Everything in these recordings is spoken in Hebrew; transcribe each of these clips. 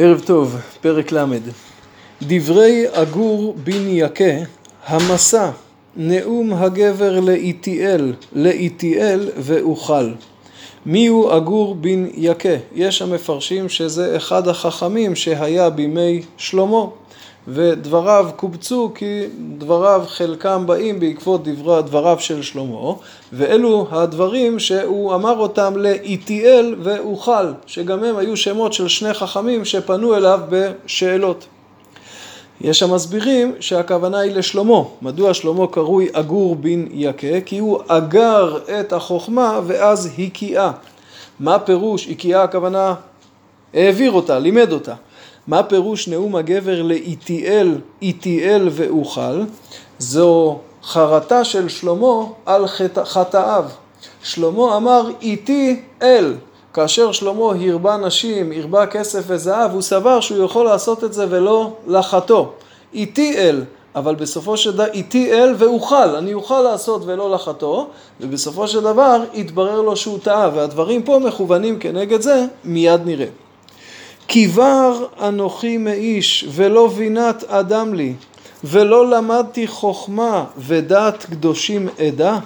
ערב טוב, פרק ל' דברי אגור בן יקה, המסע, נאום הגבר לאיתיאל, לאיתיאל ואוכל. מיהו אגור בן יקה? יש המפרשים שזה אחד החכמים שהיה בימי שלמה. ודבריו קובצו כי דבריו חלקם באים בעקבות דבר, דבריו של שלמה ואלו הדברים שהוא אמר אותם לאיתיאל ואוכל שגם הם היו שמות של שני חכמים שפנו אליו בשאלות. יש המסבירים שהכוונה היא לשלמה. מדוע שלמה קרוי אגור בן יקה? כי הוא אגר את החוכמה ואז הקיאה. מה פירוש הקיאה הכוונה? העביר אותה, לימד אותה. מה פירוש נאום הגבר לאיתיאל, איתיאל ואוכל? זו חרטה של שלמה על חטאיו. שלמה אמר איתי אל. כאשר שלמה הרבה נשים, הרבה כסף וזהב, הוא סבר שהוא יכול לעשות את זה ולא לחטוא. איתי אל, אבל בסופו של דבר, איתי אל ואוכל, אני אוכל לעשות ולא לחטוא, ובסופו של דבר יתברר לו שהוא טעה, והדברים פה מכוונים כנגד זה, מיד נראה. כבר אנוכי מאיש ולא בינת אדם לי ולא למדתי חוכמה ודעת קדושים עדה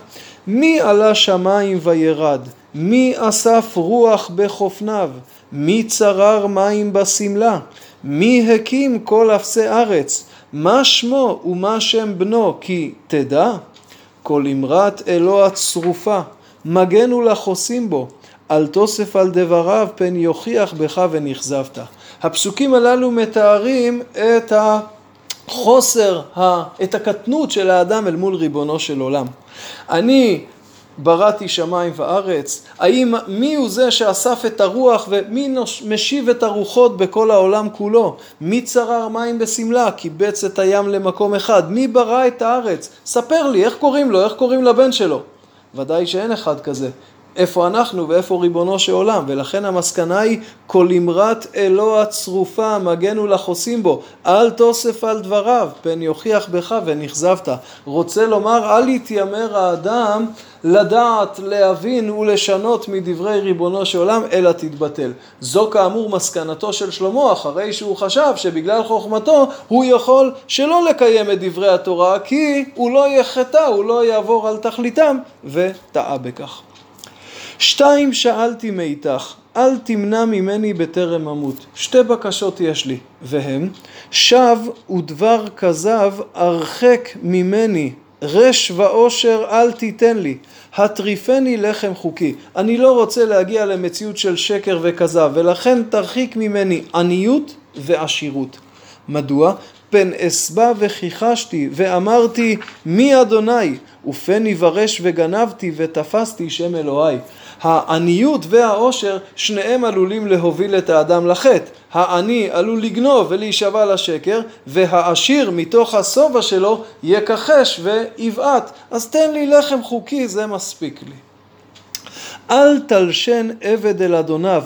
מי עלה שמיים וירד? מי אסף רוח בחופניו? מי צרר מים בשמלה? מי הקים כל אפסי ארץ? מה שמו ומה שם בנו כי תדע כל אמרת אלוה צרופה מגן ולחוסים בו אל תוסף על דבריו פן יוכיח בך ונכזבת. הפסוקים הללו מתארים את החוסר, את הקטנות של האדם אל מול ריבונו של עולם. אני בראתי שמיים וארץ, האם מי הוא זה שאסף את הרוח ומי משיב את הרוחות בכל העולם כולו? מי צרר מים בשמלה? קיבץ את הים למקום אחד? מי ברא את הארץ? ספר לי, איך קוראים לו? איך קוראים לבן שלו? ודאי שאין אחד כזה. איפה אנחנו ואיפה ריבונו של עולם, ולכן המסקנה היא כל אמרת אלוה צרופה מגנו לחוסים בו, אל תוסף על דבריו, פן יוכיח בך ונכזבת. רוצה לומר אל יתיימר האדם לדעת, להבין ולשנות מדברי ריבונו של עולם, אלא תתבטל. זו כאמור מסקנתו של שלמה, אחרי שהוא חשב שבגלל חוכמתו הוא יכול שלא לקיים את דברי התורה, כי הוא לא יחטא, הוא לא יעבור על תכליתם, וטעה בכך. שתיים שאלתי מאיתך, אל תמנע ממני בטרם אמות. שתי בקשות יש לי, והם, שב ודבר כזב הרחק ממני, רש ועושר אל תיתן לי, הטריפני לחם חוקי. אני לא רוצה להגיע למציאות של שקר וכזב, ולכן תרחיק ממני עניות ועשירות. מדוע? פן אסבע וכיחשתי ואמרתי מי אדוני ופן יברש וגנבתי ותפסתי שם אלוהי. העניות והעושר שניהם עלולים להוביל את האדם לחטא. העני עלול לגנוב ולהישבע לשקר והעשיר מתוך השובע שלו יכחש ויבעט. אז תן לי לחם חוקי זה מספיק לי. אל תלשן עבד אל אדוניו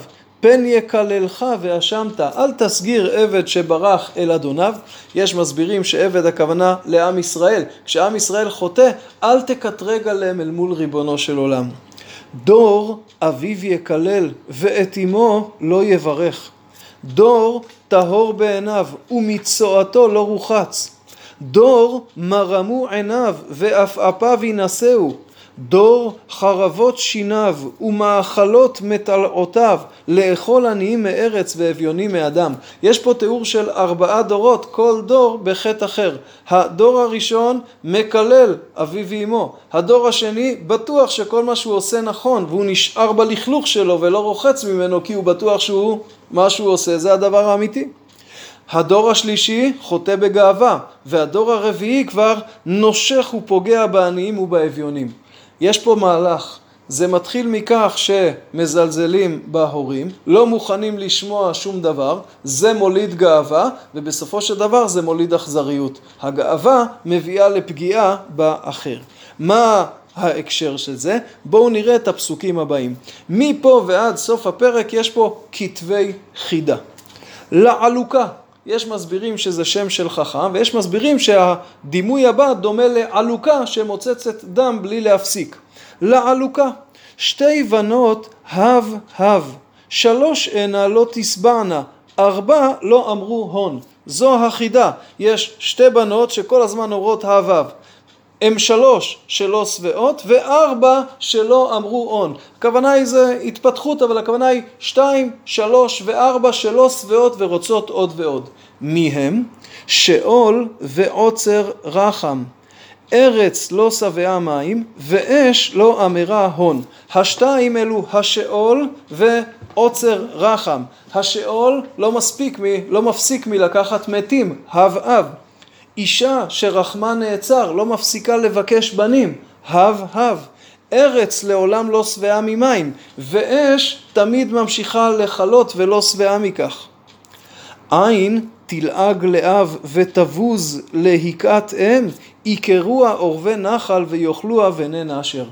פן יקללך ואשמת, אל תסגיר עבד שברח אל אדוניו. יש מסבירים שעבד הכוונה לעם ישראל. כשעם ישראל חוטא, אל תקטרג עליהם אל מול ריבונו של עולם. דור אביו יקלל ואת אמו לא יברך. דור טהור בעיניו ומצואתו לא רוחץ. דור מרמו עיניו ועפעפיו ינשאו. דור חרבות שיניו ומאכלות מטלעותיו לאכול עניים מארץ ואביונים מאדם. יש פה תיאור של ארבעה דורות, כל דור בחטא אחר. הדור הראשון מקלל אביו ואמו. הדור השני בטוח שכל מה שהוא עושה נכון והוא נשאר בלכלוך שלו ולא רוחץ ממנו כי הוא בטוח שהוא, מה שהוא עושה זה הדבר האמיתי. הדור השלישי חוטא בגאווה, והדור הרביעי כבר נושך ופוגע בעניים ובאביונים. יש פה מהלך. זה מתחיל מכך שמזלזלים בהורים, לא מוכנים לשמוע שום דבר, זה מוליד גאווה, ובסופו של דבר זה מוליד אכזריות. הגאווה מביאה לפגיעה באחר. מה ההקשר של זה? בואו נראה את הפסוקים הבאים. מפה ועד סוף הפרק יש פה כתבי חידה. לעלוקה. יש מסבירים שזה שם של חכם, ויש מסבירים שהדימוי הבא דומה לעלוקה שמוצצת דם בלי להפסיק. לעלוקה. שתי בנות הב הב, שלוש הנה לא תשבענה, ארבע לא אמרו הון. זו החידה. יש שתי בנות שכל הזמן אומרות הו"ו. הם שלוש שלא שבעות וארבע שלא אמרו הון. הכוונה היא זה התפתחות אבל הכוונה היא שתיים, שלוש וארבע שלא שבעות ורוצות עוד ועוד. מי הם? שאול ועוצר רחם. ארץ לא שבעה מים ואש לא אמרה הון. השתיים אלו השאול ועוצר רחם. השאול לא מספיק, לא מפסיק מלקחת מתים, הב אב. אישה שרחמה נעצר, לא מפסיקה לבקש בנים, הב הב. ארץ לעולם לא שבעה ממים, ואש תמיד ממשיכה לכלות ולא שבעה מכך. עין תלעג לאב ותבוז להיקת אם, עיקרוה עורבי נחל ויאכלוה בני נשר.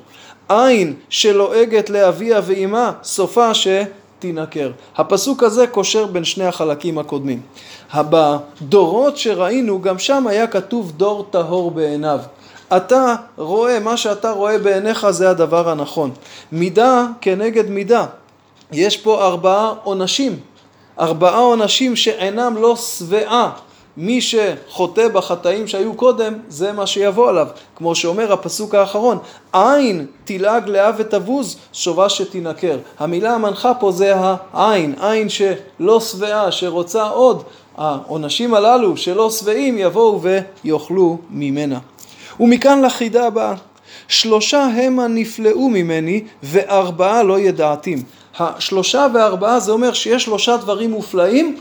עין שלועגת לאביה ואימה, סופה שתינקר. הפסוק הזה קושר בין שני החלקים הקודמים. בדורות שראינו, גם שם היה כתוב דור טהור בעיניו. אתה רואה, מה שאתה רואה בעיניך זה הדבר הנכון. מידה כנגד מידה. יש פה ארבעה עונשים. ארבעה עונשים שאינם לא שבעה. מי שחוטא בחטאים שהיו קודם, זה מה שיבוא עליו. כמו שאומר הפסוק האחרון, עין תלעג לאה ותבוז, שובה שתינקר. המילה המנחה פה זה העין, עין שלא שבעה, שרוצה עוד. העונשים הללו שלא שבעים יבואו ויאכלו ממנה. ומכאן לחידה הבאה. שלושה המה נפלאו ממני וארבעה לא ידעתים. השלושה וארבעה זה אומר שיש שלושה דברים מופלאים,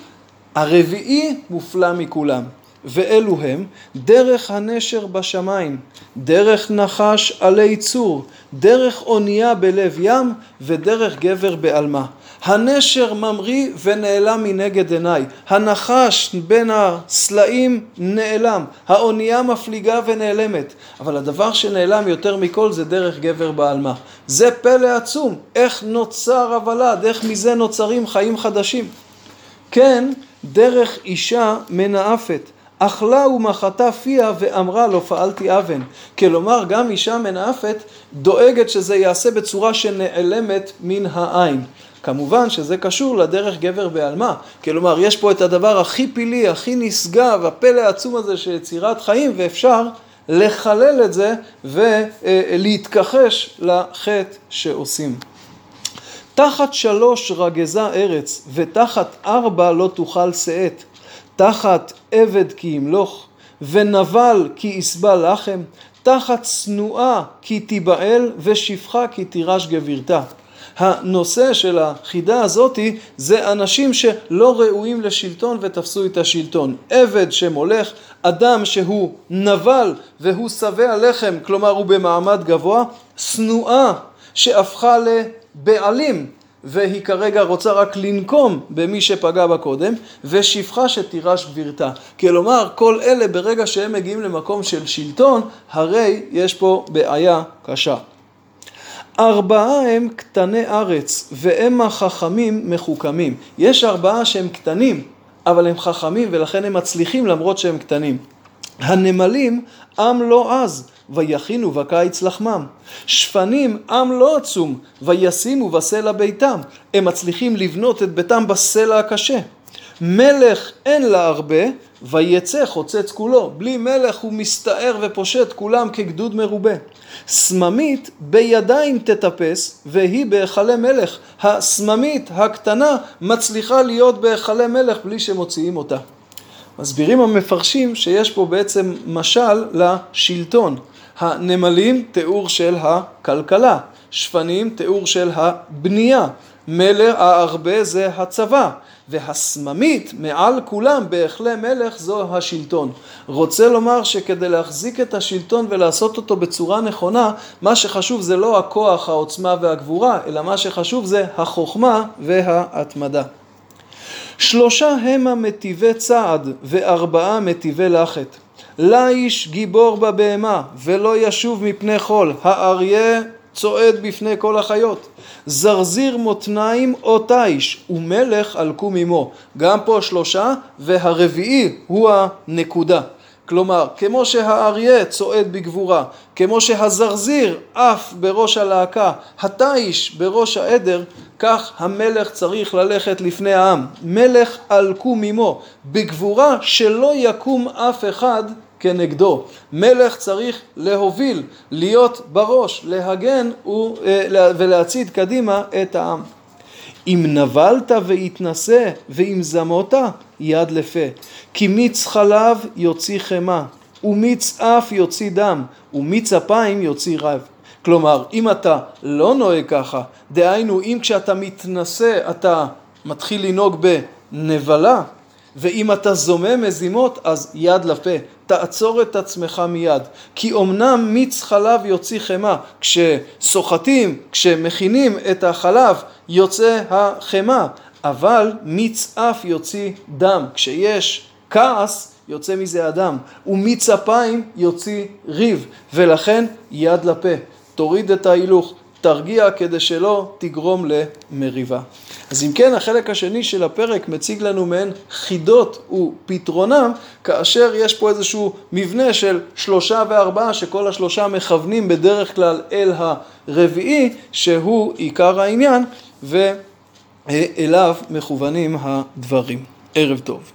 הרביעי מופלא מכולם. ואלו הם דרך הנשר בשמיים, דרך נחש עלי צור, דרך אונייה בלב ים ודרך גבר בעלמה. הנשר ממריא ונעלם מנגד עיניי, הנחש בין הסלעים נעלם, האונייה מפליגה ונעלמת, אבל הדבר שנעלם יותר מכל זה דרך גבר בעלמה. זה פלא עצום, איך נוצר הוולד, איך מזה נוצרים חיים חדשים. כן, דרך אישה מנאפת. אכלה ומחתה פיה ואמרה לא פעלתי אבן. כלומר גם אישה מנאפת דואגת שזה ייעשה בצורה שנעלמת מן העין. כמובן שזה קשור לדרך גבר בעלמה. כלומר יש פה את הדבר הכי פילי, הכי נשגב, הפלא העצום הזה של יצירת חיים ואפשר לחלל את זה ולהתכחש לחטא שעושים. תחת שלוש רגזה ארץ ותחת ארבע לא תוכל שאת. תחת עבד כי ימלוך, ונבל כי יסבע לחם, תחת שנואה כי תיבעל, ושפחה כי תירש גבירתה. הנושא של החידה הזאתי זה אנשים שלא ראויים לשלטון ותפסו את השלטון. עבד שמולך, אדם שהוא נבל והוא שבע לחם, כלומר הוא במעמד גבוה, שנואה שהפכה לבעלים, והיא כרגע רוצה רק לנקום במי שפגע בה קודם, ושפחה שתירש גבירתה. כלומר, כל אלה ברגע שהם מגיעים למקום של שלטון, הרי יש פה בעיה קשה. ארבעה הם קטני ארץ, והם החכמים מחוכמים. יש ארבעה שהם קטנים, אבל הם חכמים ולכן הם מצליחים למרות שהם קטנים. הנמלים עם לא עז, ויכינו בקיץ לחמם. שפנים עם לא עצום, וישימו בסלע ביתם. הם מצליחים לבנות את ביתם בסלע הקשה. מלך אין לה הרבה, ויצא חוצץ כולו. בלי מלך הוא מסתער ופושט כולם כגדוד מרובה. סממית בידיים תטפס, והיא בהיכלי מלך. הסממית הקטנה מצליחה להיות בהיכלי מלך בלי שמוציאים אותה. מסבירים המפרשים שיש פה בעצם משל לשלטון. הנמלים, תיאור של הכלכלה. שפנים, תיאור של הבנייה. מלך הארבה זה הצבא. והסממית מעל כולם בהיכלי מלך זו השלטון. רוצה לומר שכדי להחזיק את השלטון ולעשות אותו בצורה נכונה, מה שחשוב זה לא הכוח, העוצמה והגבורה, אלא מה שחשוב זה החוכמה וההתמדה. שלושה המה מטיבי צעד וארבעה מטיבי לחת. לאיש גיבור בבהמה ולא ישוב מפני חול, האריה צועד בפני כל החיות. זרזיר מותניים או תיש ומלך על קום עמו. גם פה שלושה והרביעי הוא הנקודה. כלומר, כמו שהאריה צועד בגבורה, כמו שהזרזיר עף בראש הלהקה, התיש בראש העדר, כך המלך צריך ללכת לפני העם. מלך על קום עמו, בגבורה שלא יקום אף אחד כנגדו. מלך צריך להוביל, להיות בראש, להגן ולהצעיד קדימה את העם. אם נבלת והתנשא ואם זמות, יד לפה. כי מיץ חלב יוציא חמא, ומיץ אף יוציא דם, ומיץ אפיים יוציא רב. כלומר, אם אתה לא נוהג ככה, דהיינו אם כשאתה מתנשא אתה מתחיל לנהוג בנבלה, ואם אתה זומם מזימות אז יד לפה, תעצור את עצמך מיד. כי אמנם מיץ חלב יוציא חמא, כשסוחטים, כשמכינים את החלב יוצא החמא, אבל מיץ אף יוציא דם, כשיש כעס יוצא מזה הדם, ומיץ אפיים יוציא ריב, ולכן יד לפה. תוריד את ההילוך, תרגיע כדי שלא תגרום למריבה. אז אם כן, החלק השני של הפרק מציג לנו מעין חידות ופתרונם, כאשר יש פה איזשהו מבנה של שלושה וארבעה, שכל השלושה מכוונים בדרך כלל אל הרביעי, שהוא עיקר העניין, ואליו מכוונים הדברים. ערב טוב.